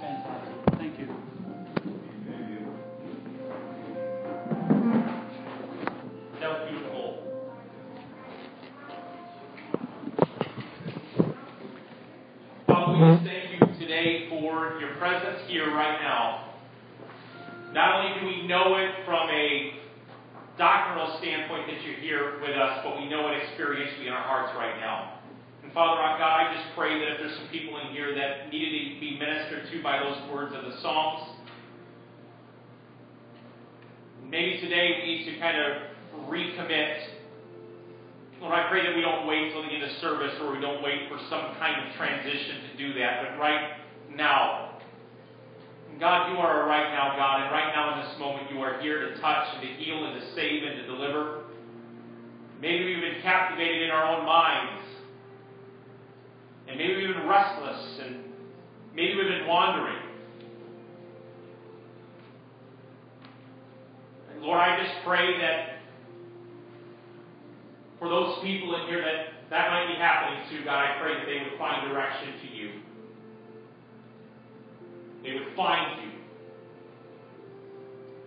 Thank you. Father, we thank you today for your presence here right now. Not only do we know it from a doctrinal standpoint that you're here with us, but we know it experientially in our hearts right now. Father, God, I just pray that if there's some people in here that needed to be ministered to by those words of the Psalms, maybe today we need to kind of recommit. Lord, I pray that we don't wait till the end of service or we don't wait for some kind of transition to do that, but right now, God, you are a right now God, and right now in this moment you are here to touch and to heal and to save and to deliver. Maybe we've been captivated in our own minds, and maybe we've been restless, and maybe we've been wandering. And Lord, I just pray that for those people in here that that might be happening to, God, I pray that they would find direction to you. They would find you.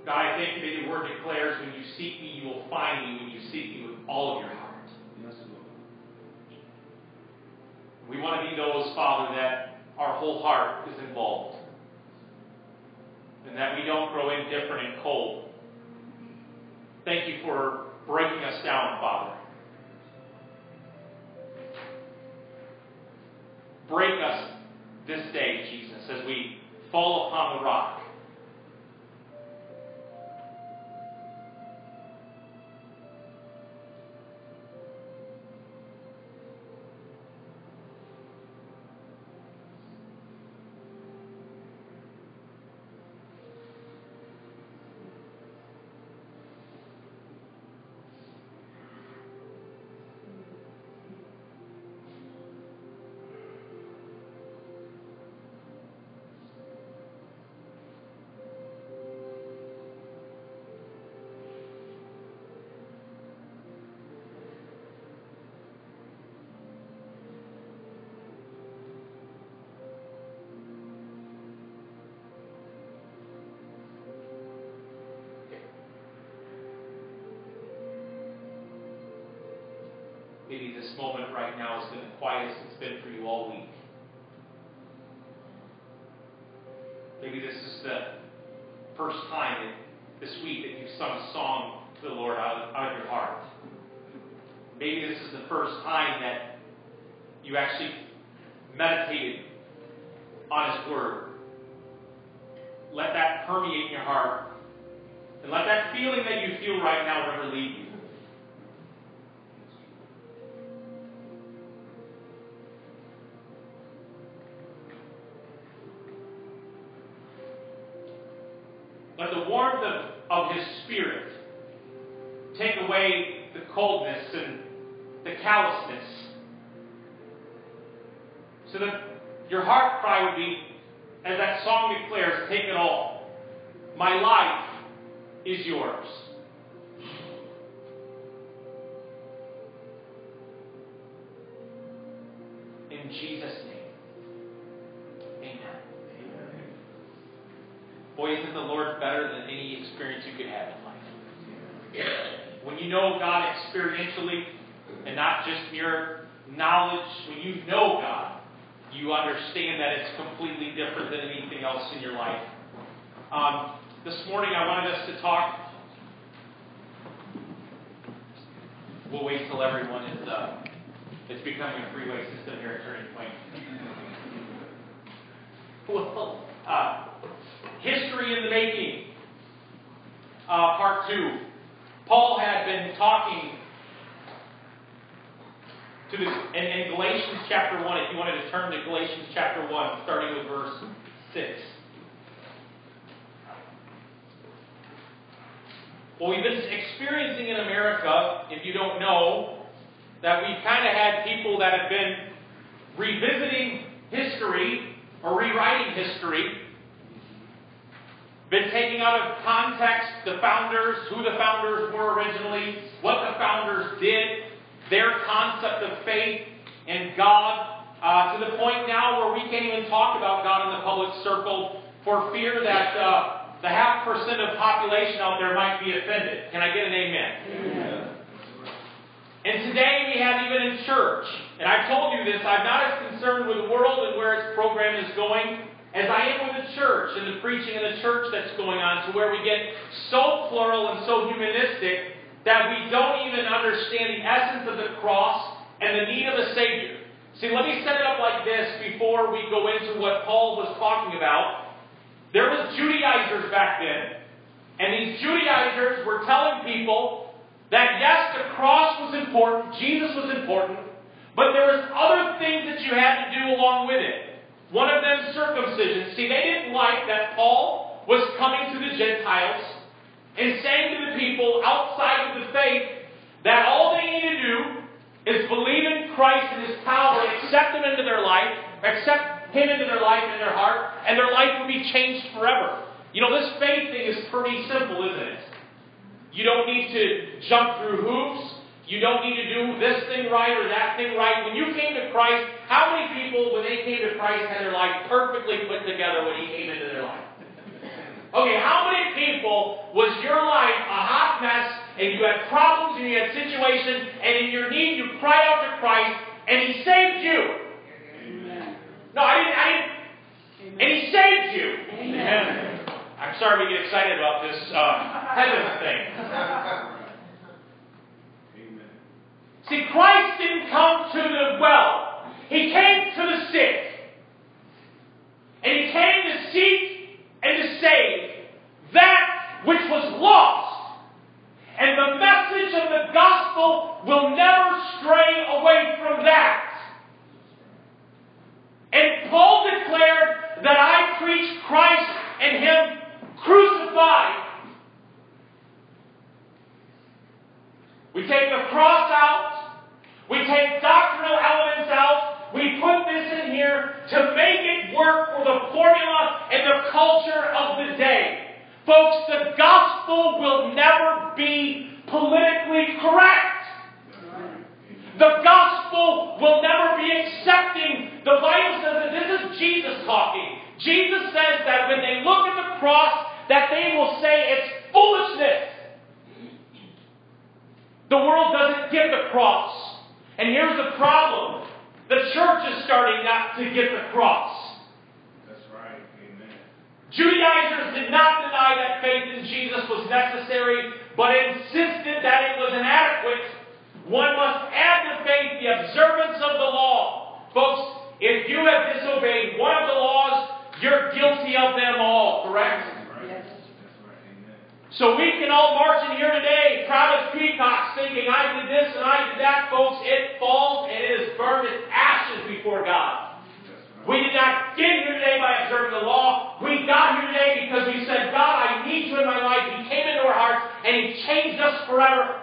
God, I thank you that your word declares when you seek me, you will find me when you seek me with all of your heart. Yes, Lord. We want to be those, Father, that our whole heart is involved. And that we don't grow indifferent and cold. Thank you for breaking us down, Father. Break us this day, Jesus, as we fall upon the rock. Now has been the quietest Let the warmth of, of His Spirit take away the coldness and the callousness. So that your heart cry would be, as that song declares, take it all. My life is yours. Experientially and not just mere knowledge, when you know God, you understand that it's completely different than anything else in your life. Um, this morning, I wanted us to talk. We'll wait till everyone is. Uh, it's becoming a freeway system here at Turning Point. Well, uh, history in the making, uh, part two. Paul had been talking to the in, in Galatians chapter one. If you wanted to turn to Galatians chapter one, starting with verse six. Well, we've been experiencing in America, if you don't know, that we've kind of had people that have been revisiting history or rewriting history, been taking out of context the founders, who the founders were originally, what the founders did, their concept of faith and God, uh, to the point now where we can't even talk about God in the public circle for fear that uh, the half percent of population out there might be offended. Can I get an amen? amen? And today we have even in church, and I've told you this, I'm not as concerned with the world and where its program is going as I am with the church and the preaching in the church that's going on, to where we get so plural and so humanistic that we don't even understand the essence of the cross and the need of a Savior. See, let me set it up like this before we go into what Paul was talking about. There was Judaizers back then, and these Judaizers were telling people that yes, the cross was important, Jesus was important, but there was other things that you had to do along with it. One of them circumcision. See, they didn't like that Paul was coming to the Gentiles and saying to the people outside of the faith that all they need to do is believe in Christ and His power, accept Him into their life, accept Him into their life and their heart, and their life will be changed forever. You know, this faith thing is pretty simple, isn't it? You don't need to jump through hoops. You don't need to do this thing right or that thing right. When you came to Christ, how many people, when they came to Christ, had their life perfectly put together when He came into their life? Okay, how was your life a hot mess and you had problems and you had situations and in your need you cried out to Christ and He saved you? Amen. No, I didn't. I didn't. And He saved you. Amen. I'm sorry we get excited about this uh, heaven thing. Amen. See, Christ didn't come to the well, He came to the sick. And He came to seek and to save that which was lost. And the message of the gospel will never stray away from that. And Paul declared that I preach Christ and Him crucified. We take the cross out. We take doctrinal elements out. We put this in here to make it work for the formula and the culture of the day. Folks, the gospel will never be politically correct. The gospel will never be accepting. The Bible says that this is Jesus talking. Jesus says that when they look at the cross, that they will say it's foolishness. The world doesn't get the cross. And here's the problem the church is starting not to get the cross. That's right. Amen. Judaizers did not deny that faith in Jesus was necessary, but insisted that it was inadequate. One must add to faith the observance of the law. Folks, if you have disobeyed one of the laws, you're guilty of them all, correct? Yes. So we can all march in here today, proud as peacocks, thinking, I did this and I did that, folks. It falls and it is burned as ashes before God. We did not get here today by observing the law. We got here today because we said, God, I need you in my life. He came into our hearts and He changed us forever.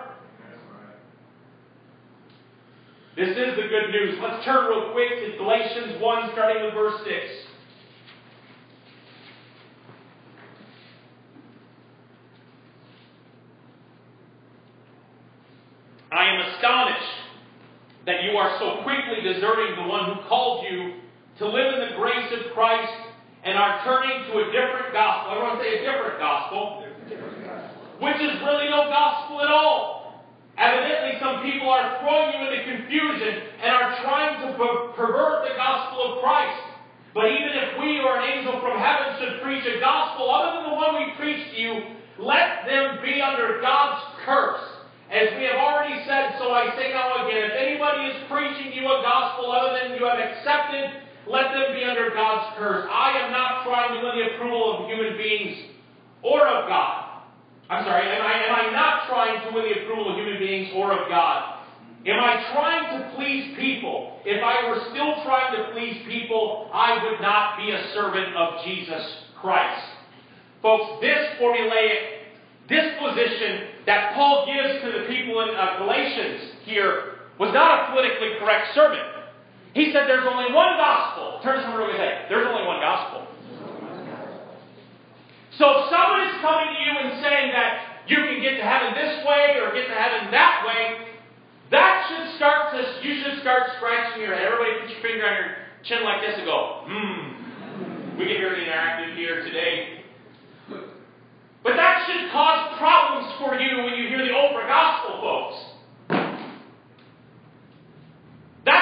This is the good news. Let's turn real quick to Galatians 1, starting with verse 6. I am astonished that you are so quickly deserting the one who called you to live in the grace of Christ and are turning to a different gospel. To say a different gospel, which is really no gospel at all. Evidently, some people are throwing you into confusion and are trying to per- pervert the gospel of Christ. But even if we or an angel from heaven should preach a gospel other than the one we preach to you, let them be under God's curse. As we have already said, so I say now again, if anybody is preaching you a gospel other than you have accepted, let them be under God's curse. I am not trying to win the approval of human beings or of God. I'm sorry, am I, am I not trying to win the approval of human beings or of God? Am I trying to please people? If I were still trying to please people, I would not be a servant of Jesus Christ. Folks, this formulaic disposition that Paul gives to the people in uh, Galatians here was not a politically correct sermon. He said there's only one gospel. Turn to someone real quick there's only one gospel. So if someone is coming to you and saying that you can get to heaven this way or get to heaven that way, that should start to, you should start scratching your head. Everybody put your your finger on your chin like this and go, hmm. We get very interactive here today. But that should cause problems for you when you hear the Oprah gospel, folks.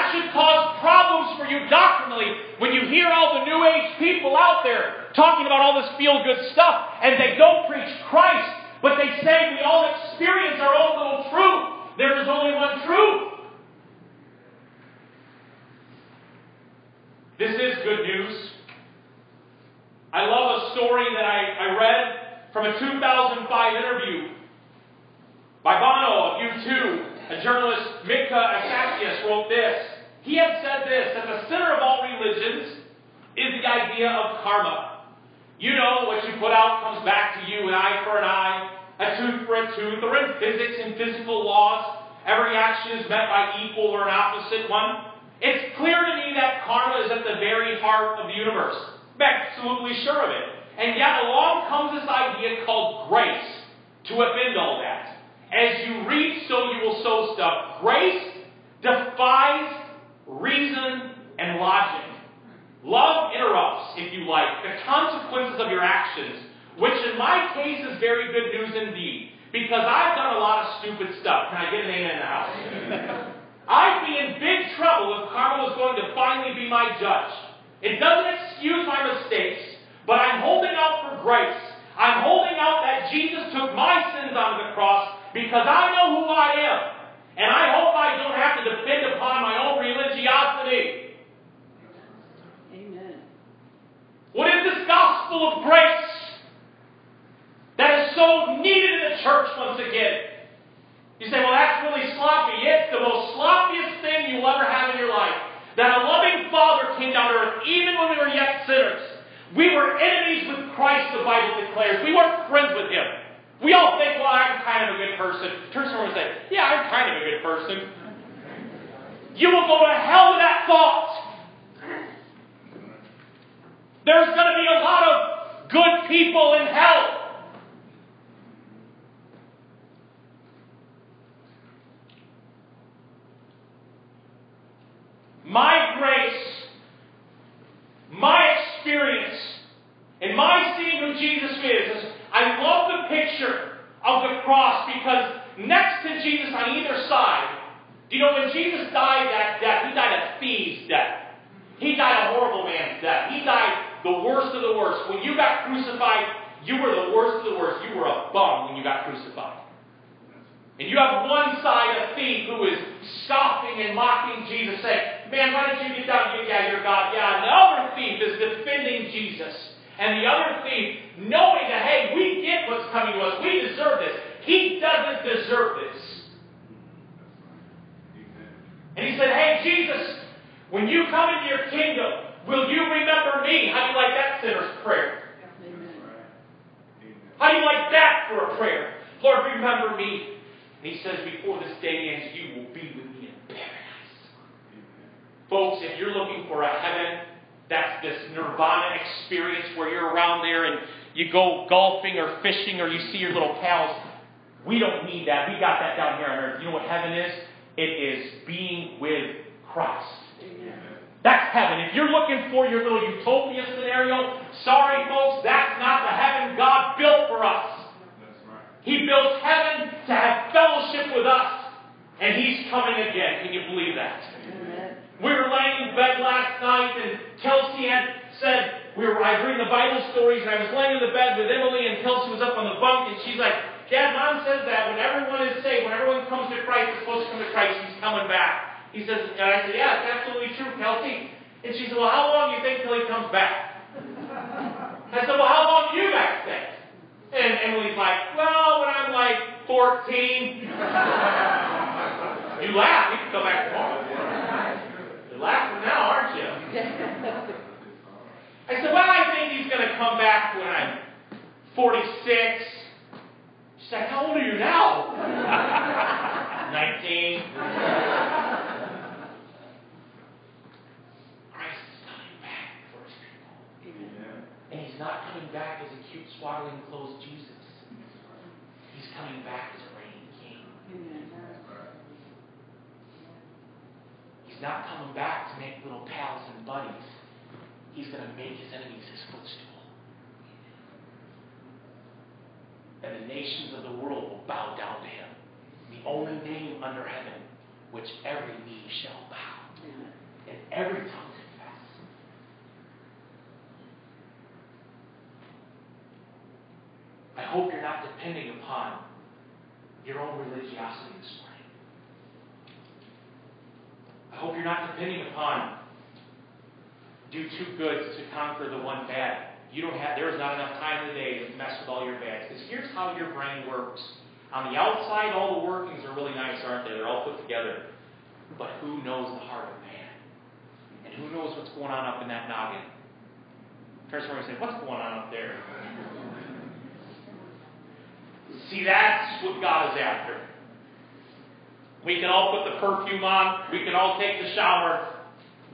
That should cause problems for you doctrinally when you hear all the New Age people out there talking about all this feel good stuff and they don't preach Christ, but they say we all experience our own little truth. There is only one truth. This is good news. I love a story that I, I read from a 2005 interview by Bono of U2 a journalist, Michka Assayas, wrote this. He had said this that the center of all religions is the idea of karma. You know, what you put out comes back to you an eye for an eye, a tooth for a tooth, or in physics and physical laws, every action is met by equal or an opposite one. It's clear to me that karma is at the very heart of the universe. I'm absolutely sure of it. And yet along comes this idea called grace to upend all that. As you reap, so you will sow stuff. Grace defies reason and logic. Love interrupts, if you like, the consequences of your actions, which in my case is very good news indeed, because I've done a lot of stupid stuff. Can I get an amen in the house? I'd be in big trouble if karma was going to finally be my judge. It doesn't excuse my mistakes, but I'm holding out for grace. I'm holding out that Jesus took my sins on the cross because I know who I am. And I hope I don't have to depend upon my own religiosity. Amen. What is this gospel of grace that is so needed in the church once again? You say, well, that's really sloppy. It's the most sloppiest thing you'll ever have in your life. That a loving Father came down to earth even when we were yet sinners. We were enemies with Christ, the Bible declares. We weren't friends with Him. We all think, well, I'm kind of a good person. Turn to someone and say, yeah, I'm kind of a good person. You will go to hell with that thought. There's going to be a lot of good people in hell. My grace, my experience, and my seeing who Jesus is, is I love picture of the cross because next to Jesus on either side, do you know when Jesus died that death, he died a thief's death. He died a horrible man's death. He died the worst of the worst. When you got crucified, you were the worst of the worst. You were a bum when you got crucified. And you have one side, a thief, who is scoffing and mocking Jesus, saying, Man, why don't you get down? Yeah, you're God. Yeah. And the other thief is defending Jesus. And the other thief, knowing that, hey, we get what's coming to us, we deserve this. He doesn't deserve this. And he said, hey, Jesus, when you come into your kingdom, will you remember me? How do you like that sinner's prayer? How do you like that for a prayer? Lord, remember me. And he says, before this day ends, you will be with me in paradise. Folks, if you're looking for a heaven that's this nirvana experience where you're around there and you go golfing or fishing or you see your little pals. We don't need that. We got that down here on earth. You know what heaven is? It is being with Christ. Amen. That's heaven. If you're looking for your little utopia scenario, sorry, folks, that's not the heaven God built for us. Right. He built heaven to have fellowship with us, and He's coming again. Can you believe that? We were laying in bed last night, and Kelsey had said, we were, I reading the Bible stories, and I was laying in the bed with Emily, and Kelsey was up on the bunk, and she's like, Dad, Mom says that when everyone is saved, when everyone comes to Christ, is supposed to come to Christ, he's coming back. He says, and I said, yeah, it's absolutely true, Kelsey. And she said, well, how long do you think till he comes back? I said, well, how long do you guys think? And Emily's like, well, when I'm like 14. you laugh, you can come back tomorrow. You're laughing now, aren't you? I said, Well, I think he's going to come back when I'm 46. She's like, How old are you now? 19. Christ is coming back for his people. And he's not coming back as a cute, swaddling clothes Jesus. He's coming back as a reigning king. Amen. He's not coming back to make little pals and buddies. He's going to make his enemies his footstool. And the nations of the world will bow down to him. The only name under heaven which every knee shall bow and every tongue confess. I hope you're not depending upon your own religiosity this morning. I hope you're not depending upon do two goods to conquer the one bad. You don't have there is not enough time in the day to mess with all your bads. Because here's how your brain works. On the outside, all the workings are really nice, aren't they? They're all put together. But who knows the heart of man? And who knows what's going on up in that noggin? Turn to and say, What's going on up there? See, that's what God is after. We can all put the perfume on, we can all take the shower,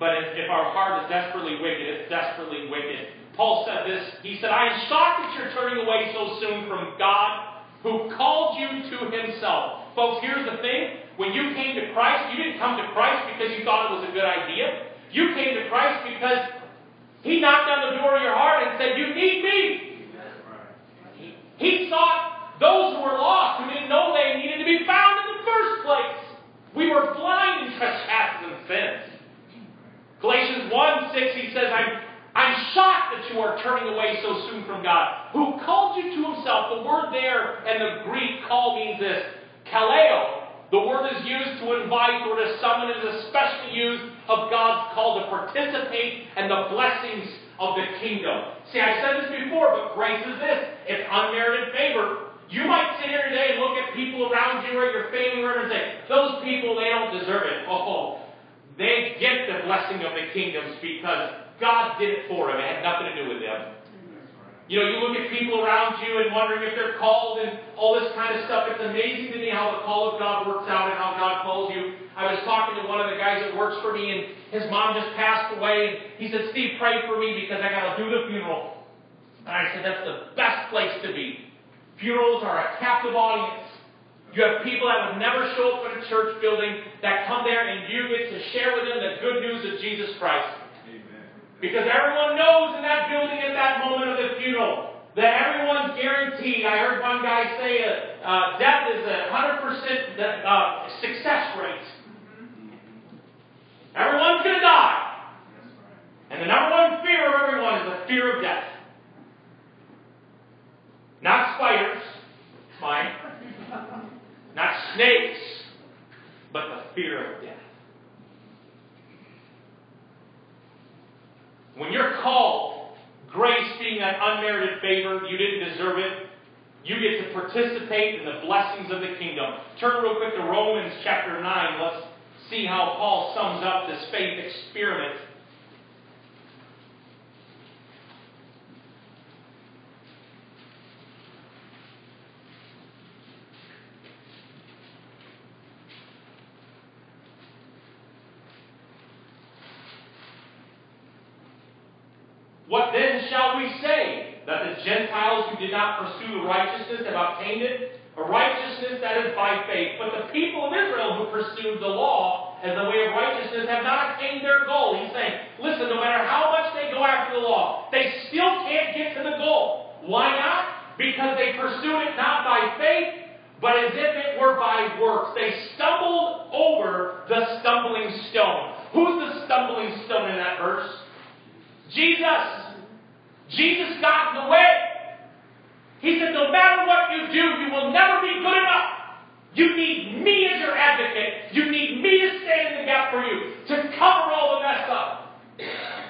but if, if our heart is desperately wicked, it's desperately wicked. Paul said this. He said, I am shocked that you're turning away so soon from God who called you to himself. Folks, here's the thing. When you came to Christ, you didn't come to Christ because you thought it was a good idea. You came to Christ because he knocked on the door of your heart and said, You need me. He, he sought those who were lost, who didn't know they needed to be found in the first place. We were blind in trespasses and sins. Galatians 1 6, he says, I'm, I'm shocked that you are turning away so soon from God, who called you to himself. The word there and the Greek call means this kaleo. The word is used to invite or to summon. It is especially used of God's call to participate in the blessings of the kingdom. See, I said this before, but grace is this it's unmerited favor. You might sit here today and look at people around you or your family member and say, those people, they don't deserve it. Oh, oh, they get the blessing of the kingdoms because God did it for them. It had nothing to do with them. You know, you look at people around you and wondering if they're called and all this kind of stuff. It's amazing to me how the call of God works out and how God calls you. I was talking to one of the guys that works for me, and his mom just passed away. And he said, Steve, pray for me because I got to do the funeral. And I said, that's the best place to be. Funerals are a captive audience. You have people that would never show up in a church building that come there and you get to share with them the good news of Jesus Christ. Amen. Because everyone knows in that building at that moment of the funeral that everyone's guaranteed. I heard one guy say uh, uh, death is a 100% uh, success rate. Everyone's going to die. And the number one fear of everyone is the fear of death. Not spiders, fine. Not snakes, but the fear of death. When you're called, grace being an unmerited favor, you didn't deserve it, you get to participate in the blessings of the kingdom. Turn real quick to Romans chapter 9. Let's see how Paul sums up this faith experiment What then shall we say? That the Gentiles who did not pursue righteousness have obtained it? A righteousness that is by faith. But the people of Israel who pursued the law as the way of righteousness have not attained their goal. He's saying, listen, no matter how much they go after the law, they still can't get to the goal. Why not? Because they pursued it not by faith, but as if it were by works. They stumbled over the stumbling stone. Who's the stumbling stone in that verse? Jesus. Jesus got in the way. He said, no matter what you do, you will never be good enough. You need me as your advocate. You need me to stand in the gap for you, to cover all the mess up.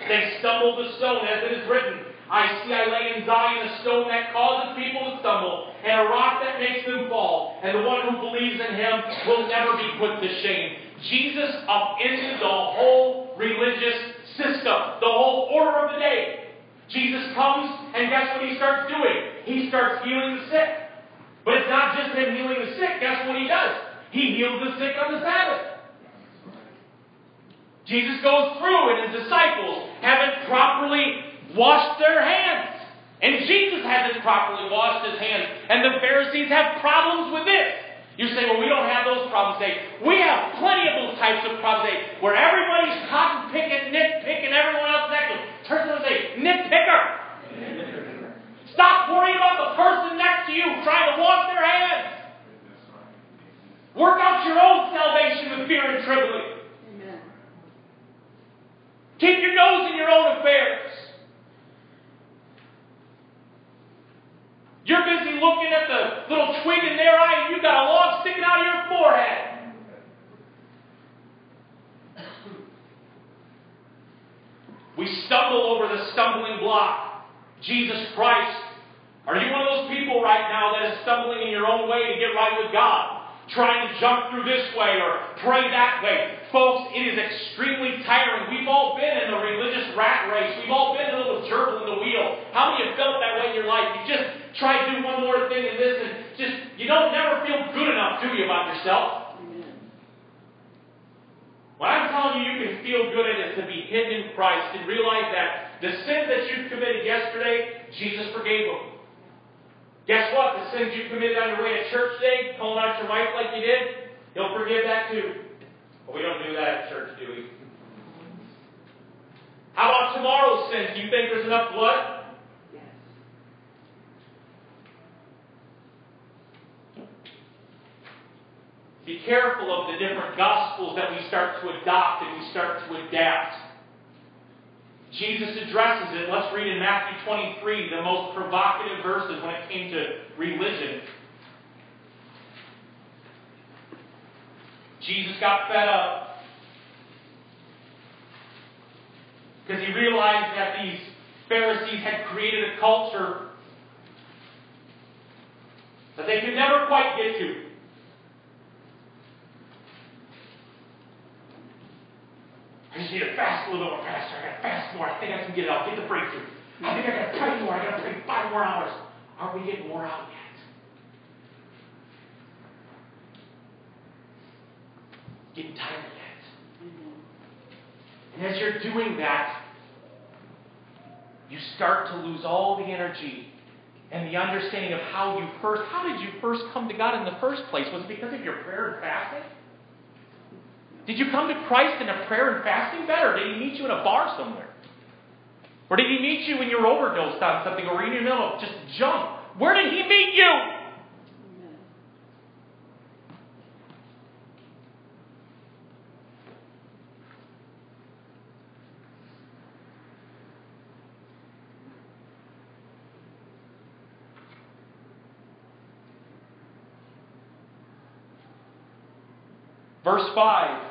They stumbled the stone, as it is written. I see I lay in Zion a stone that causes people to stumble, and a rock that makes them fall. And the one who believes in him will never be put to shame. Jesus upended the whole religious system, the whole order of the day. Jesus comes, and guess what he starts doing? He starts healing the sick. But it's not just him healing the sick. Guess what he does? He heals the sick on the Sabbath. Jesus goes through, and his disciples haven't properly washed their hands. And Jesus hasn't properly washed his hands. And the Pharisees have problems with this. You say, well, we don't have those problems today. We have plenty of those types of problems today where everybody's cotton picking, nitpicking everyone else next to them. Turn to them and say, nitpicker. Stop worrying about the person next to you trying to wash their hands. Work out your own salvation with fear and trembling. Amen. Keep your nose in your own affairs. You're busy looking at the little twig in their eye, and you've got a log sticking out of your forehead. We stumble over the stumbling block. Jesus Christ. Are you one of those people right now that is stumbling in your own way to get right with God? Trying to jump through this way or pray that way. Folks, it is extremely tiring. We've all been in the religious rat race. We've all been a little gerbil in the wheel. How many have felt that way in your life? You just try to do one more thing and this, and just, you don't never feel good enough, do you, about yourself? What I'm telling you, you can feel good at is to be hidden in Christ and realize that the sins that you committed yesterday, Jesus forgave them. Guess what? The sins you committed on your way to church today, calling out your wife like you did, He'll forgive that too. But we don't do that at church, do we? How about tomorrow's sins? Do you think there's enough blood? Be careful of the different gospels that we start to adopt and we start to adapt. Jesus addresses it. Let's read in Matthew 23, the most provocative verses when it came to religion. Jesus got fed up because he realized that these Pharisees had created a culture that they could never quite get to. I just need to fast a little bit more, Pastor. I got to fast more. I think I can get it out. Get the breakthrough. I think I got to pray more. I got to pray five more hours. Are we getting more out yet? Getting tired yet? And as you're doing that, you start to lose all the energy and the understanding of how you first, how did you first come to God in the first place? Was it because of your prayer and fasting? Did you come to Christ in a prayer and fasting bed, or did he meet you in a bar somewhere? Or did he meet you when you're overdosed on something, or in the middle of just junk? Where did he meet you? Verse 5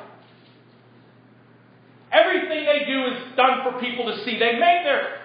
Everything they do is done for people to see. They make their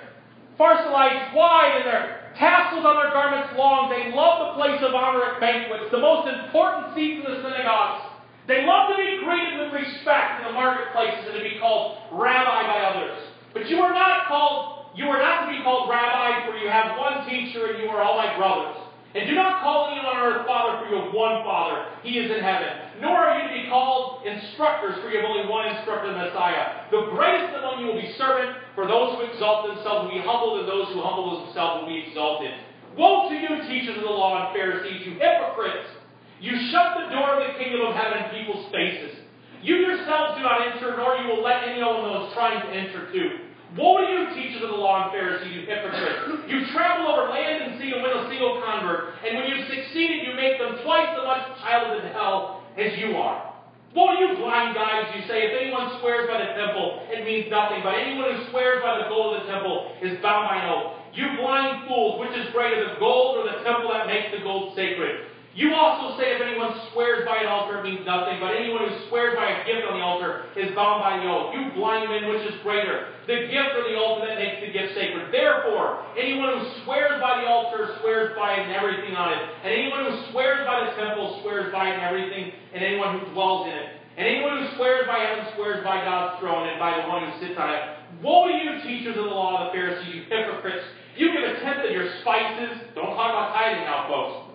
phylacteries wide and their tassels on their garments long. They love the place of honor at banquets, the most important seats in the synagogues. They love to be greeted with respect in the marketplaces and to be called rabbi by others. But you are not called, you are not to be called rabbi, for you have one teacher and you are all my brothers. And do not call anyone on earth Father, for you have one Father. He is in heaven nor are you to be called instructors, for you have only one instructor, the Messiah. The greatest among you will be servant, for those who exalt themselves will be humbled, and those who humble themselves will be exalted. Woe to you, teachers of the law and Pharisees, you hypocrites! You shut the door of the kingdom of heaven in people's faces. You yourselves do not enter, nor you will let anyone of those trying to enter too. Woe to you, teachers of the law and Pharisees, you hypocrites! You travel over land and sea to win a single convert, and when you've succeeded, you make them twice as much child in hell as you are. To you blind guides, you say, if anyone swears by the temple, it means nothing. But anyone who swears by the gold of the temple is bound by an oath. You blind fools, which is greater, the gold or the temple that makes the gold sacred? You also say if anyone swears by an altar, it means nothing, but anyone who swears by a gift on the altar is bound by the oath. You blind men, which is greater, the gift or the altar that makes the gift sacred? Therefore, anyone who swears by the altar swears by it and everything on it. And anyone who swears by the temple swears by it and everything, and anyone who dwells in it. And anyone who swears by heaven swears by God's throne and by the one who sits on it. Woe to you, teachers of the law of the Pharisees, you hypocrites! You give a tenth of your spices. Don't talk about tithing now, folks.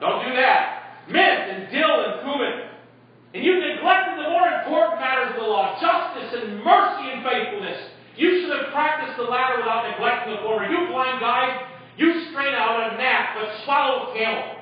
Don't do that. Mint and dill and cumin. And you've neglected the more important matters of the law justice and mercy and faithfulness. You should have practiced the latter without neglecting the former. You blind guys, you strain out a gnat but swallow a camel.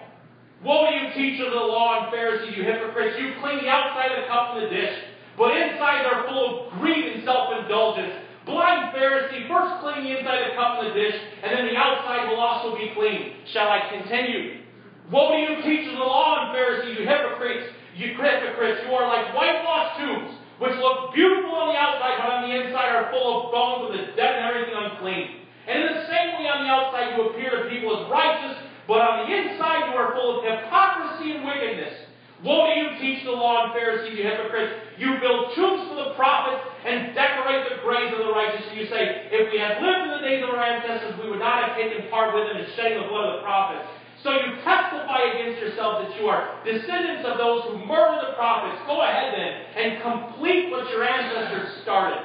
Woe to you, teachers of the law and Pharisees, you hypocrites! You clean the outside of the cup and the dish, but inside they're full of greed and self-indulgence. Blind Pharisee, first clean the inside of the cup and the dish, and then the outside will also be clean. Shall I continue? Woe to you, teachers of the law and Pharisees, you hypocrites! You hypocrites, you are like whitewashed tombs, which look beautiful on the outside, but on the inside are full of bones of the dead and everything unclean. And in the same way on the outside you appear to people as righteous, but on the inside you are full of hypocrisy and wickedness. Woe to you, teach the law and Pharisees, you hypocrites! You build tombs for the prophets and decorate the graves of the righteous. And you say, if we had lived in the days of our ancestors, we would not have taken part with them in shedding the blood of the prophets. So you testify against yourselves that you are descendants of those who murdered the prophets. Go ahead then and complete what your ancestors started.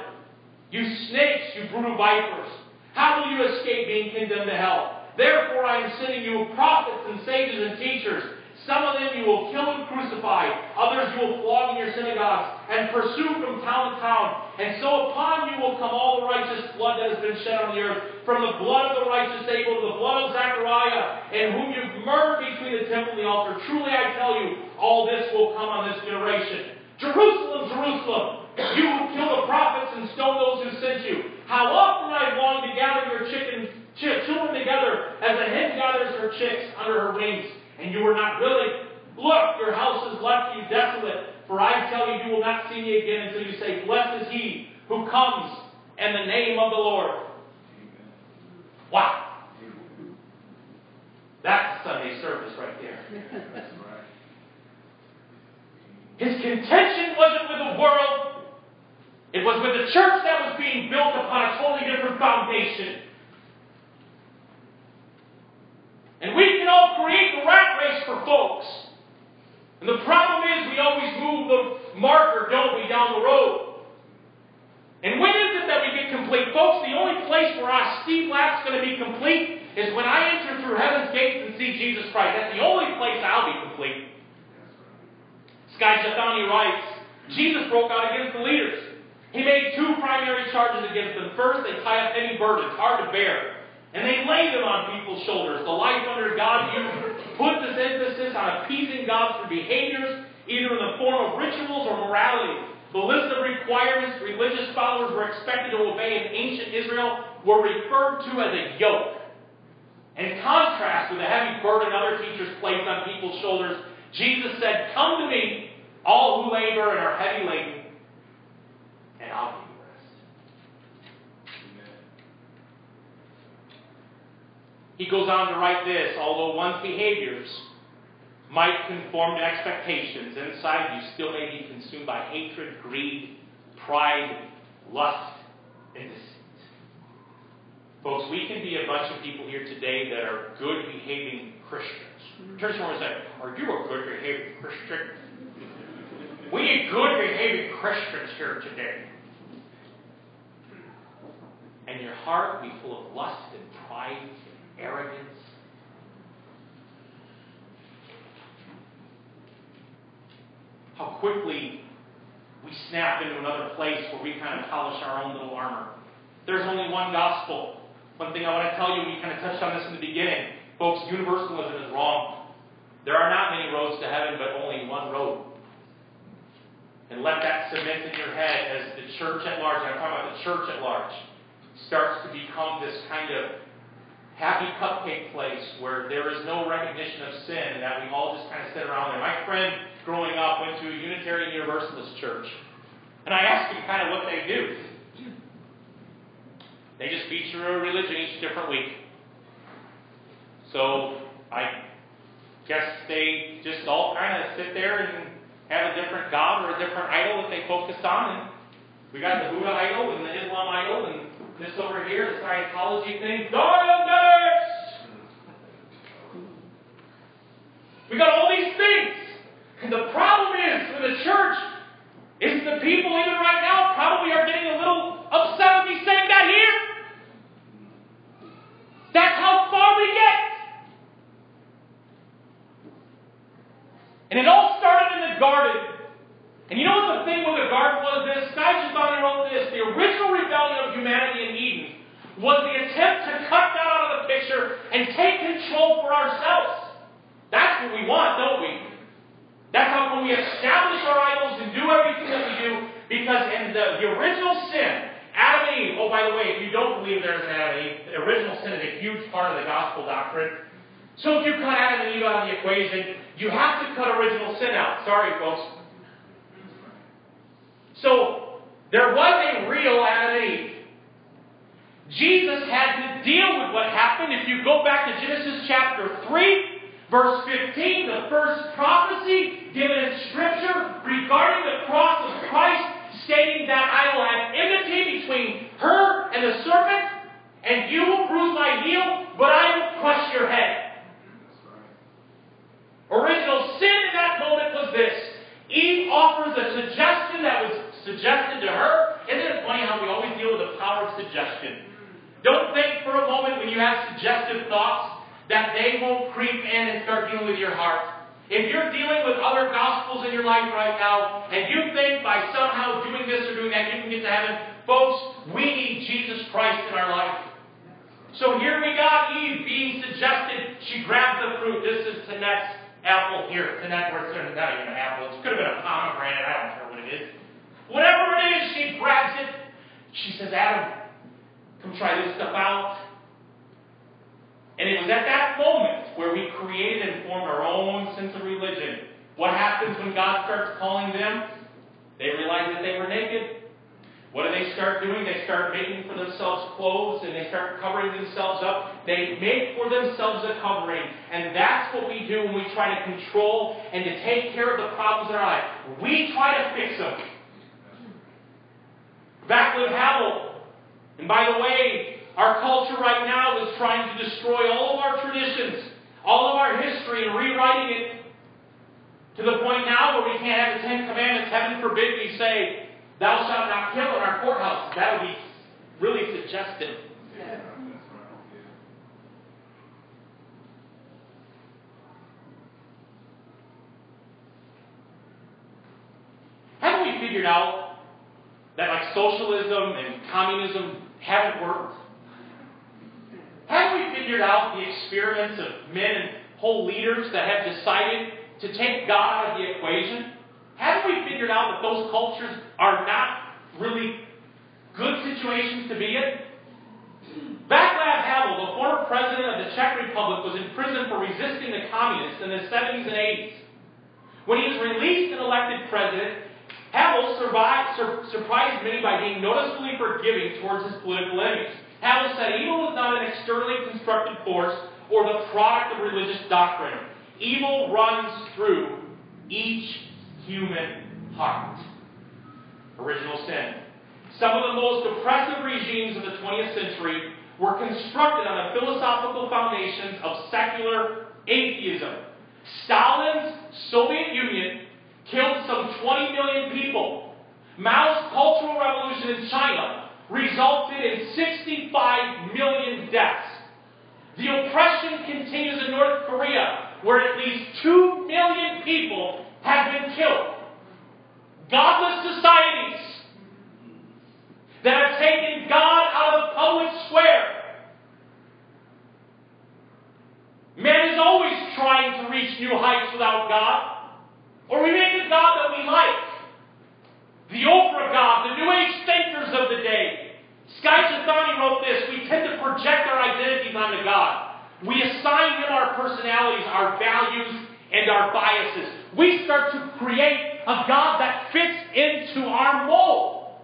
You snakes, you brutal vipers. How will you escape being condemned to hell? Therefore I am sending you prophets and sages and teachers some of them you will kill and crucify. Others you will flog in your synagogues and pursue from town to town. And so upon you will come all the righteous blood that has been shed on the earth, from the blood of the righteous Abel to the blood of Zechariah, and whom you've murdered between the temple and the altar. Truly I tell you, all this will come on this generation. Jerusalem, Jerusalem, you who kill the prophets and stone those who sent you. How often I've longed to gather your chickens, children together as a hen gathers her chicks under her wings and you were not willing. Look, your house is left you desolate. For I tell you, you will not see me again until you say, Blessed is he who comes in the name of the Lord. Wow. That's Sunday service right there. His contention wasn't with the world, it was with the church that was being built upon a totally different foundation. And we can all create the rat race for folks. And the problem is we always move the marker, don't we, down the road. And when is it that we get complete? Folks, the only place where our Steve Lap's going to be complete is when I enter through heaven's gates and see Jesus Christ. That's the only place I'll be complete. Skye Jethani writes, Jesus broke out against the leaders. He made two primary charges against them. First, they tie up any burdens, hard to bear. And they lay them on people's shoulders. The life under God you put this emphasis on appeasing God through behaviors, either in the form of rituals or morality. The list of requirements religious followers were expected to obey in ancient Israel were referred to as a yoke. In contrast with the heavy burden other teachers placed on people's shoulders, Jesus said, Come to me, all who labor and are heavy laden, and I'll give He goes on to write this although one's behaviors might conform to expectations, inside you still may be consumed by hatred, greed, pride, lust, and deceit. Folks, we can be a bunch of people here today that are good behaving Christians. Turn someone and say, Are you a good behaving Christian? We need good behaving Christians here today. And your heart be full of lust and pride arrogance. How quickly we snap into another place where we kind of polish our own little armor. There's only one gospel. One thing I want to tell you, we kind of touched on this in the beginning. Folks, universalism is wrong. There are not many roads to heaven, but only one road. And let that cement in your head as the church at large, I'm talking about the church at large, starts to become this kind of happy cupcake place where there is no recognition of sin that we all just kind of sit around there. My friend growing up went to a Unitarian Universalist church. And I asked him kind of what they do. They just feature a religion each different week. So I guess they just all kind of sit there and have a different God or a different idol that they focus on. And we got the Buddha idol and the Islam idol and this over here, the Scientology thing, Dianetics! We got all these things. And the problem is with the church is the people even right now probably are getting a little upset with me saying that here. That's how far we get. And it all started in the garden and you know what the thing with the garden was? This Skye Jethani wrote this. The original rebellion of humanity in Eden was the attempt to cut God out of the picture and take control for ourselves. That's what we we want, don't we? That's how when we establish our idols and do everything that we do, because in the, the original sin, Adam and Eve, oh, by the way, if you don't believe there's an Adam and Eve, the original sin is a huge part of the gospel doctrine. So if you cut Adam and Eve out of the equation, you have to cut original sin out. Sorry, folks. So there was a real Adam and Eve. Jesus had to deal with what happened. If you go back to Genesis chapter 3, verse 15, the first prophecy given in Scripture regarding the cross of Christ, stating that I will have enmity between her and the serpent, and you will bruise my heel, but I will crush your head. Original sin in that moment was this. Eve offers a suggestion that was suggested to her. Isn't it funny how we always deal with the power of suggestion? Don't think for a moment when you have suggestive thoughts that they won't creep in and start dealing with your heart. If you're dealing with other gospels in your life right now, and you think by somehow doing this or doing that you can get to heaven, folks, we need Jesus Christ in our life. So here we got Eve being suggested. She grabs the fruit. This is Tanet's apple here. Tanet, where it's not even an apple. It could have been a pomegranate. I don't care what it is. Whatever it is, she grabs it. She says, Adam, Come try this stuff out. And it was at that moment where we created and formed our own sense of religion. What happens when God starts calling them? They realize that they were naked. What do they start doing? They start making for themselves clothes and they start covering themselves up. They make for themselves a covering. And that's what we do when we try to control and to take care of the problems in our life. We try to fix them. Vaclav Havel and by the way, our culture right now is trying to destroy all of our traditions, all of our history, and rewriting it to the point now where we can't have the Ten Commandments. Heaven forbid we say, Thou shalt not kill in our courthouse. That would be really suggestive. Yeah. Haven't we figured out that like socialism and communism haven't worked? Haven't we figured out the experiments of men and whole leaders that have decided to take God out of the equation? Haven't we figured out that those cultures are not really good situations to be in? Vaclav Havel, the former president of the Czech Republic, was in prison for resisting the communists in the 70s and 80s. When he was released and elected president, Havel survived, sur- surprised many by being noticeably forgiving towards his political enemies. Havel said evil is not an externally constructed force or the product of religious doctrine. Evil runs through each human heart. Original sin. Some of the most oppressive regimes of the 20th century were constructed on the philosophical foundations of secular atheism. Stalin's Soviet Union killed some 20 million people. Mao's Cultural Revolution in China resulted in 65 million deaths. The oppression continues in North Korea, where at least 2 million people have been killed. Godless societies that have taken God out of the public square. Man is always trying to reach new heights without God. Or we make a God that we like. The Oprah God, the New Age thinkers of the day. Skye Jethani wrote this We tend to project our identities onto God. We assign Him our personalities, our values, and our biases. We start to create a God that fits into our mold.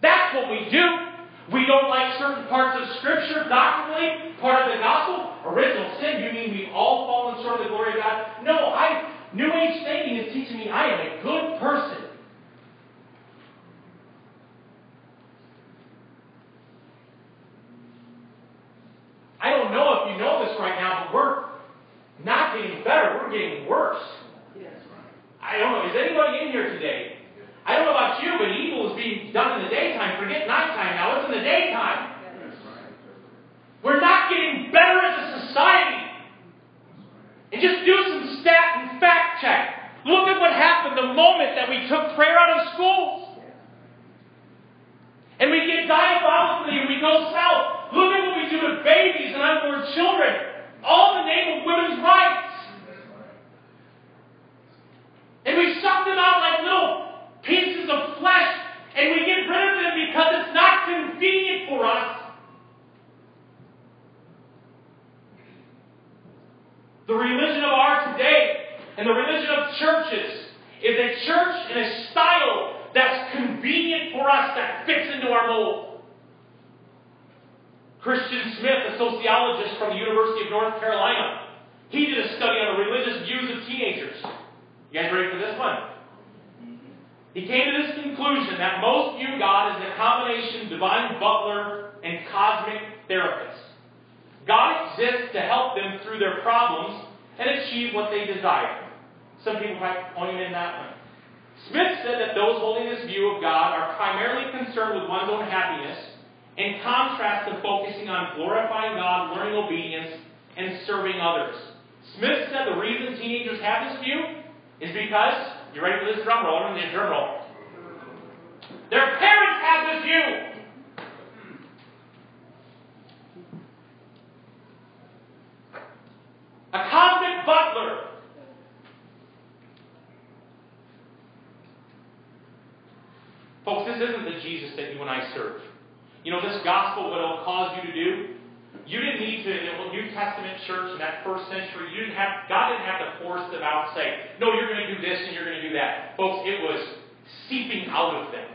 That's what we do. We don't like certain parts of Scripture doctrinally, part of the gospel. Original sin, you mean we've all fallen short of the glory of God? No, I New Age thinking is teaching me I am a good person. I don't know if you know this right now, but we're not getting better, we're getting worse. I don't know, is anybody in here today? I don't know about you, but evil is being done in the daytime. Forget nighttime now, it's in the daytime. We're not getting better as a society. And just do some stat and fact check. Look at what happened the moment that we took prayer out of schools. And we get diabolically and we go south. Look at what we do with babies and unborn children. All in the name of women's rights. The religion of our today and the religion of churches is a church and a style that's convenient for us, that fits into our mold. Christian Smith, a sociologist from the University of North Carolina, he did a study on the religious views of teenagers. You guys ready for this one? He came to this conclusion that most view God as a combination divine butler and cosmic therapist. God exists to help them through their problems and achieve what they desire. Some people might point in that one. Smith said that those holding this view of God are primarily concerned with one's own happiness, in contrast to focusing on glorifying God, learning obedience, and serving others. Smith said the reason teenagers have this view is because, you ready for this drum roll? I'm going to drum roll. Their parents had this view. A cosmic butler. Folks, this isn't the Jesus that you and I serve. You know, this gospel, what it'll cause you to do, you didn't need to, in the New Testament church in that first century, you didn't have, God didn't have to force them out and say, no, you're going to do this and you're going to do that. Folks, it was seeping out of them.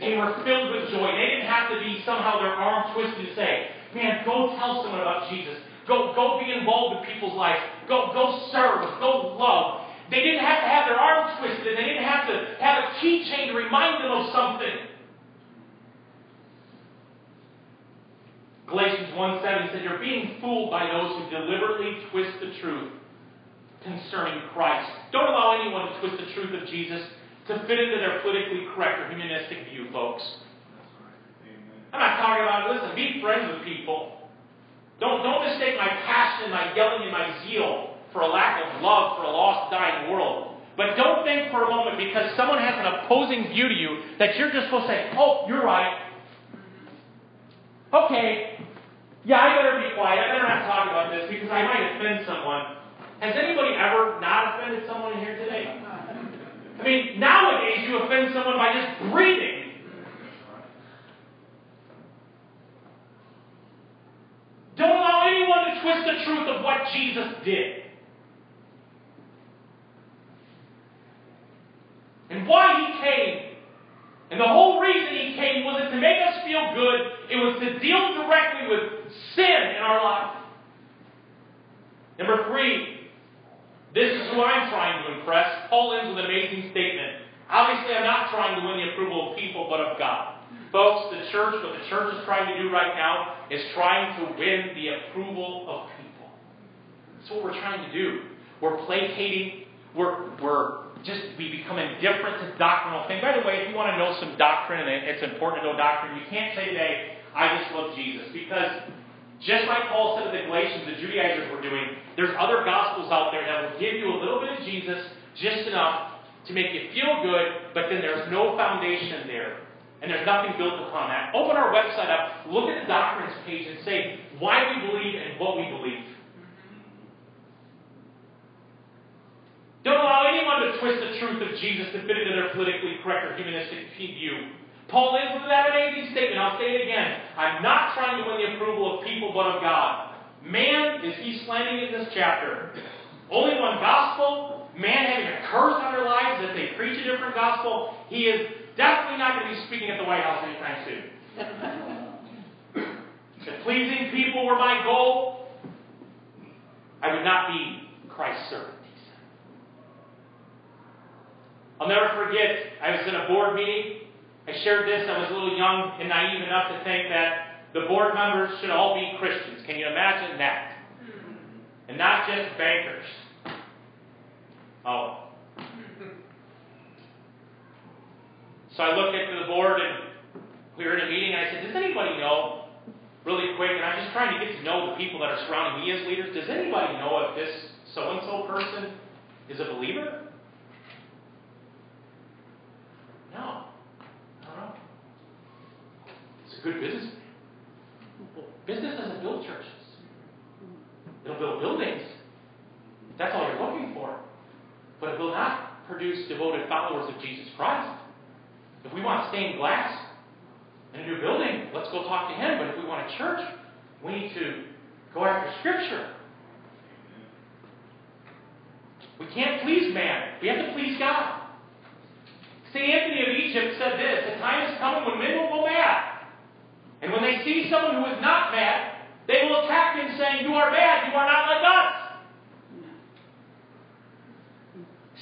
They were filled with joy. They didn't have to be somehow their arm twisted to say, man, go tell someone about Jesus. Go, go be involved with people's lives. Go, go serve. Go love. They didn't have to have their arm twisted. They didn't have to have a keychain to remind them of something. Galatians 1 7 said, You're being fooled by those who deliberately twist the truth concerning Christ. Don't allow anyone to twist the truth of Jesus to fit into their politically correct or humanistic view, folks. I'm not talking about, listen, be friends with people. Don't, don't mistake my passion, my yelling, and my zeal for a lack of love for a lost, dying world. But don't think for a moment because someone has an opposing view to you that you're just supposed to say, oh, you're right. Okay, yeah, I better be quiet. I better not talk about this because I might offend someone. Has anybody ever not offended someone here today? I mean, nowadays you offend someone by just breathing. Don't allow anyone to twist the truth of what Jesus did. And why he came and the whole reason he came wasn't to make us feel good, it was to deal directly with sin in our life. Number three, this is who I'm trying to impress. Paul ends with an amazing statement. Obviously, I'm not trying to win the approval of people, but of God. Folks, the church, what the church is trying to do right now is trying to win the approval of people. That's what we're trying to do. We're placating, we're, we're just we become indifferent to doctrinal things. By the way, if you want to know some doctrine, and it's important to know doctrine, you can't say today, I just love Jesus. Because just like Paul said to the Galatians, the Judaizers were doing, there's other gospels out there that will give you a little bit of Jesus, just enough to make you feel good, but then there's no foundation there. And there's nothing built upon that. Open our website up, look at the doctrines page, and say why we believe and what we believe. Don't allow anyone to twist the truth of Jesus to fit into their politically correct or humanistic view. Paul ends with that amazing statement. I'll say it again. I'm not trying to win the approval of people, but of God. Man is he slanting in this chapter. Only one gospel. Man having a curse on their lives that they preach a different gospel. He is definitely not going to be speaking at the White House anytime soon. if pleasing people were my goal, I would not be Christ's servant. I'll never forget, I was in a board meeting. I shared this. I was a little young and naive enough to think that the board members should all be Christians. Can you imagine that? Hmm. And not just bankers. Oh. So I looked into the board and we were in a meeting and I said, Does anybody know, really quick, and I'm just trying to get to know the people that are surrounding me as leaders, does anybody know if this so and so person is a believer? No. I don't know. It's a good business. Business doesn't build churches. It'll build buildings. That's all you're looking for. But it will not produce devoted followers of Jesus Christ. If we want stained glass in a new building, let's go talk to him. But if we want a church, we need to go after Scripture. We can't please man. We have to please God. St. Anthony of Egypt said this The time is coming when men will go mad. And when they see someone who is not mad, they will attack him saying, You are bad, you are not like us.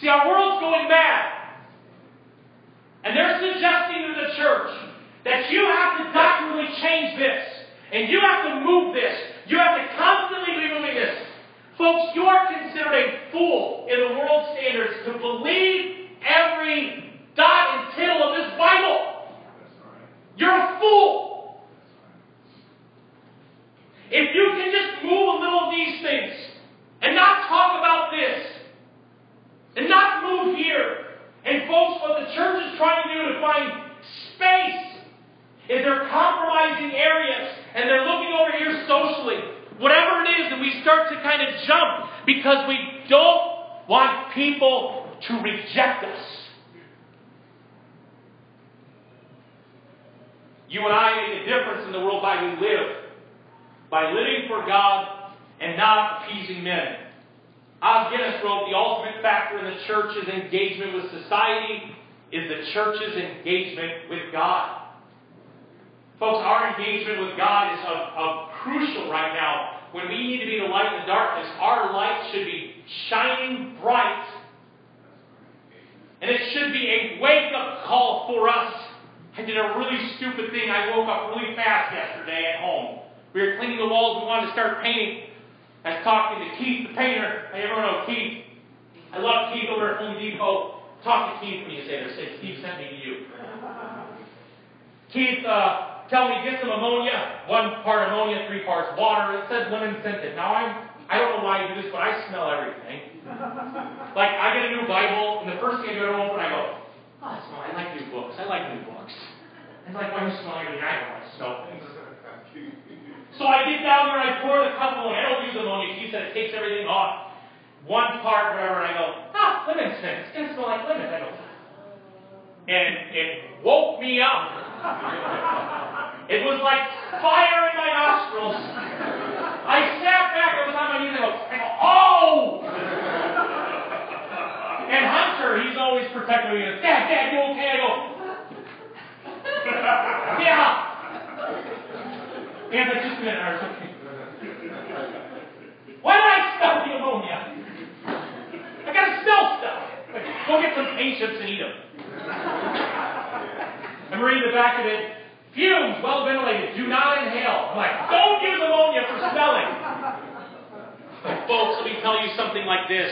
See, our world's going mad. And they're suggesting to the church that you have to doctrinally change this. And you have to move this. You have to constantly be moving this. Folks, you are considered a fool in the world standards to believe every dot and tittle of this Bible. You're a fool. If you can just move a little of these things and not talk about this and not move here. And folks, what the church is trying to do to find space is they're compromising areas and they're looking over here socially. Whatever it is, and we start to kind of jump because we don't want people to reject us. You and I make a difference in the world by we live. By living for God and not appeasing men. Os Guinness wrote, the ultimate factor in the church's engagement with society is the church's engagement with God. Folks, our engagement with God is of, of crucial right now. When we need to be the light in the darkness, our light should be shining bright. And it should be a wake up call for us. I did a really stupid thing. I woke up really fast yesterday at home. We were cleaning the walls. We wanted to start painting. I was talking to Keith, the painter. I everyone know Keith. I love Keith over at Home Depot. Talk to Keith when you say this. Say, Steve sent me to you. Keith, uh, tell me, get some ammonia. One part ammonia, three parts water. It says lemon scented. Now, I'm, I don't know why you do this, but I smell everything. like, I get a new Bible, and the first thing I go to open, I go, oh, I smell, I like new books. I like new books. It's like, why do you smell everything? I don't like smell things. So I get down there, I pour the cup of I don't use ammonia. He said it takes everything off. One part, whatever, and I go, ah, lemon scent. It's going to smell like lemon. I go, and it woke me up. it was like fire in my nostrils. I sat back, I was on my knees, go, I go oh! and Hunter, he's always protecting me. Dad, Dad, you okay? I go, yeah. Just a minute, Art, okay. Why did I smell the ammonia? I gotta smell stuff. Go get some patience and eat them. I'm reading the back of it. Fumes, well ventilated, do not inhale. I'm like, don't use ammonia for smelling. Folks, let me tell you something like this.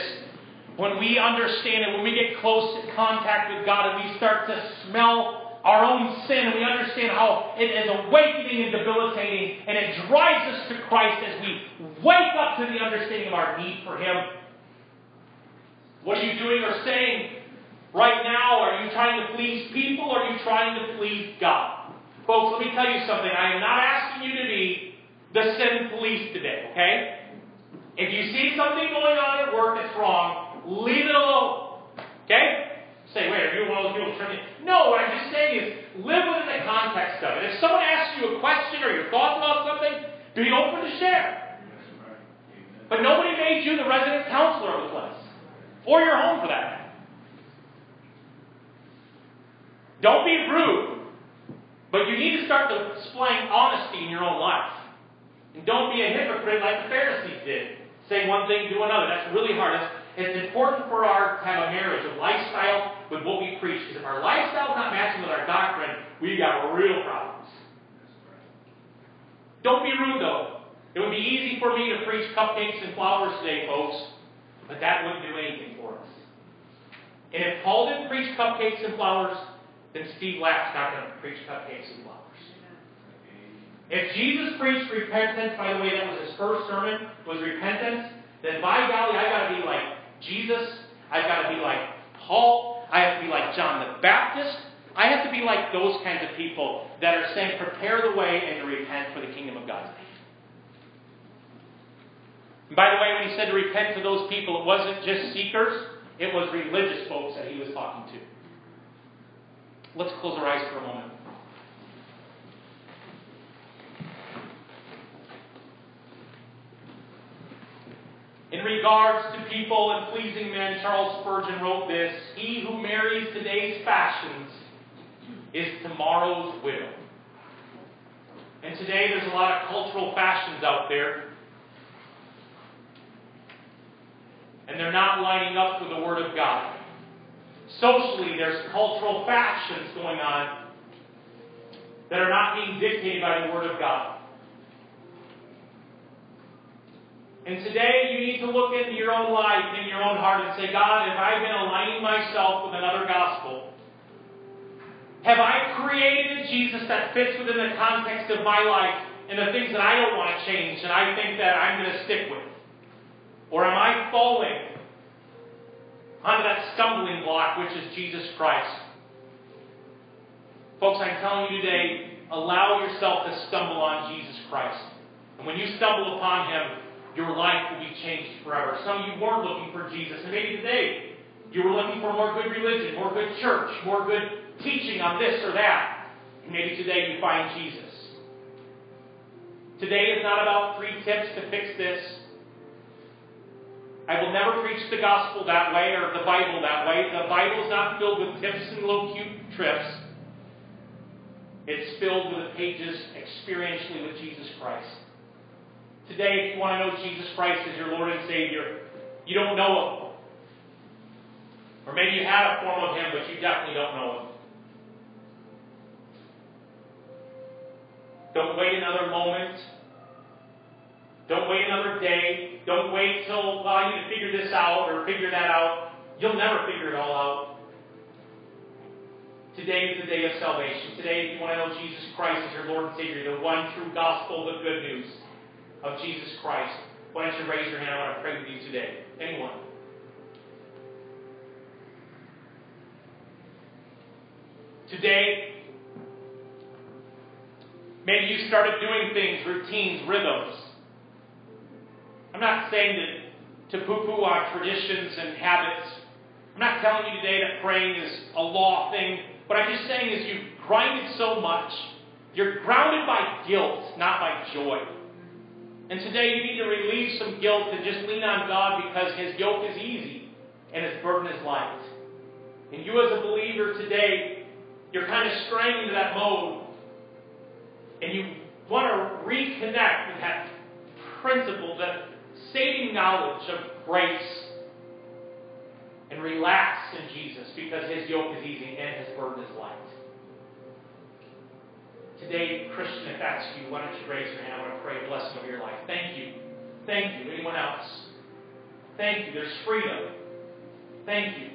When we understand it, when we get close contact with God and we start to smell our own sin, and we understand how it is awakening and debilitating, and it drives us to Christ as we wake up to the understanding of our need for Him. What are you doing or saying right now? Are you trying to please people or are you trying to please God? Folks, let me tell you something. I am not asking you to be the sin police today, okay? If you see something going on at work that's wrong, leave it alone. Okay? Say, wait, are you one of those? No, what I'm just saying is live within the context of it. If someone asks you a question or your thoughts about something, be open to share. That's But nobody made you the resident counselor of the place. Or your home for that. Don't be rude. But you need to start displaying honesty in your own life. And don't be a hypocrite like the Pharisees did. Say one thing, do another. That's really hard. It's, it's important for our have a marriage of lifestyle with what we preach. Because if our lifestyle is not matching with our doctrine, we've got real problems. Don't be rude, though. It would be easy for me to preach cupcakes and flowers today, folks, but that wouldn't do anything for us. And if Paul didn't preach cupcakes and flowers, then Steve Lapp's not going to preach cupcakes and flowers. If Jesus preached repentance, by the way, that was his first sermon, was repentance, then by golly, I got to be like Jesus. I've got to be like Paul. I have to be like John the Baptist. I have to be like those kinds of people that are saying, prepare the way and repent for the kingdom of God. By the way, when he said to repent to those people, it wasn't just seekers, it was religious folks that he was talking to. Let's close our eyes for a moment. In regards to people and pleasing men, Charles Spurgeon wrote this He who marries today's fashions is tomorrow's widow. And today there's a lot of cultural fashions out there. And they're not lining up with the Word of God. Socially, there's cultural fashions going on that are not being dictated by the Word of God. And today you need to look into your own life and your own heart and say, God, have I been aligning myself with another gospel? Have I created a Jesus that fits within the context of my life and the things that I don't want to change and I think that I'm going to stick with? Or am I falling onto that stumbling block which is Jesus Christ? Folks, I'm telling you today, allow yourself to stumble on Jesus Christ. And when you stumble upon Him, your life will be changed forever. Some of you weren't looking for Jesus, and maybe today you were looking for more good religion, more good church, more good teaching on this or that. And maybe today you find Jesus. Today is not about three tips to fix this. I will never preach the gospel that way or the Bible that way. The Bible is not filled with tips and little cute trips. It's filled with pages experientially with Jesus Christ. Today, if you want to know Jesus Christ as your Lord and Savior, you don't know Him. Or maybe you had a form of Him, but you definitely don't know Him. Don't wait another moment. Don't wait another day. Don't wait till, I need to figure this out or figure that out. You'll never figure it all out. Today is the day of salvation. Today, if you want to know Jesus Christ as your Lord and Savior, the one true gospel, the good news of Jesus Christ, why don't you raise your hand? I want to pray with you today. Anyone? Today, maybe you started doing things, routines, rhythms. I'm not saying that to poo poo on traditions and habits. I'm not telling you today that praying is a law thing. What I'm just saying is you've grinded so much, you're grounded by guilt, not by joy. And today you need to relieve some guilt and just lean on God because His yoke is easy and His burden is light. And you, as a believer today, you're kind of straying into that mode. And you want to reconnect with that principle, that saving knowledge of grace. And relax in Jesus because His yoke is easy and His burden is light. Today, Christian, if that's you, why don't you raise your hand? I want to pray a blessing over your life. Thank you. Thank you. Anyone else? Thank you. There's freedom. Thank you.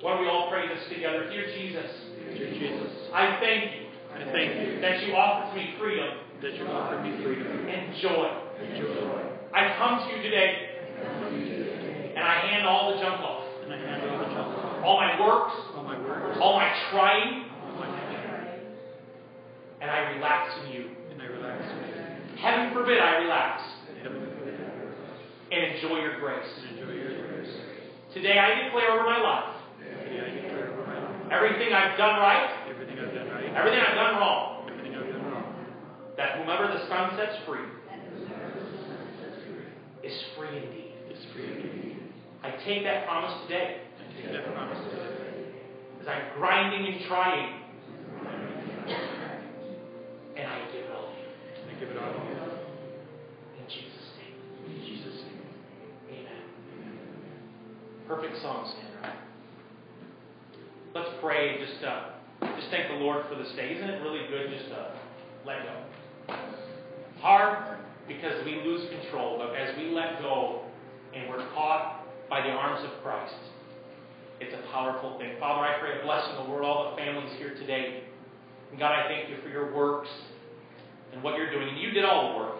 Why don't we all pray this together? Dear Jesus, Dear Jesus, I thank you I thank you that you offer to me freedom that you offer me freedom and joy. and joy. I come to you today and I hand all the junk off. And I hand all the junk, All my works, all my works, all my trying, all my and I relax in you. and I relax Heaven forbid I relax. And enjoy your grace. and enjoy your grace. Today I declare over my life. Today I declare over my life. Everything I've done right, everything I've done right, everything I've done wrong, everything I've done wrong, that whomever the Son sets free is free indeed. is free indeed. I take that promise today I take that promise today. as I'm grinding and trying, and I give it all to you. And I give it all to you. In Jesus' name, In Jesus' name. amen. Perfect song, Sandra. Let's pray just, uh, just thank the Lord for this day. Isn't it really good just to let go? Hard because we lose control, but as we let go and we're caught by the arms of Christ, it's a powerful thing. Father, I pray a blessing over all the families here today. And God, I thank you for your works and what you're doing. And you did all the work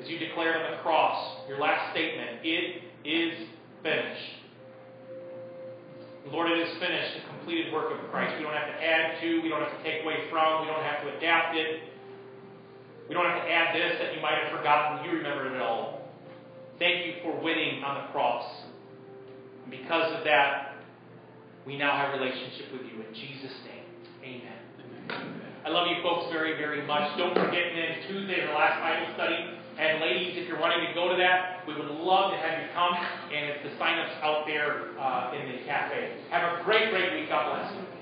as you declared on the cross, your last statement, it is finished. Lord, it is finished, the completed work of Christ. We don't have to add to, we don't have to take away from, we don't have to adapt it. We don't have to add this that you might have forgotten. You remembered it all. Thank you for winning on the cross. And because of that, we now have relationship with you. In Jesus' name, amen. Amen. I love you folks very, very much. Don't forget then Tuesday, the last Bible study. And ladies, if you're wanting to go to that, we would love to have you come. And it's the sign-ups out there uh, in the cafe. Have a great, great week. God bless you.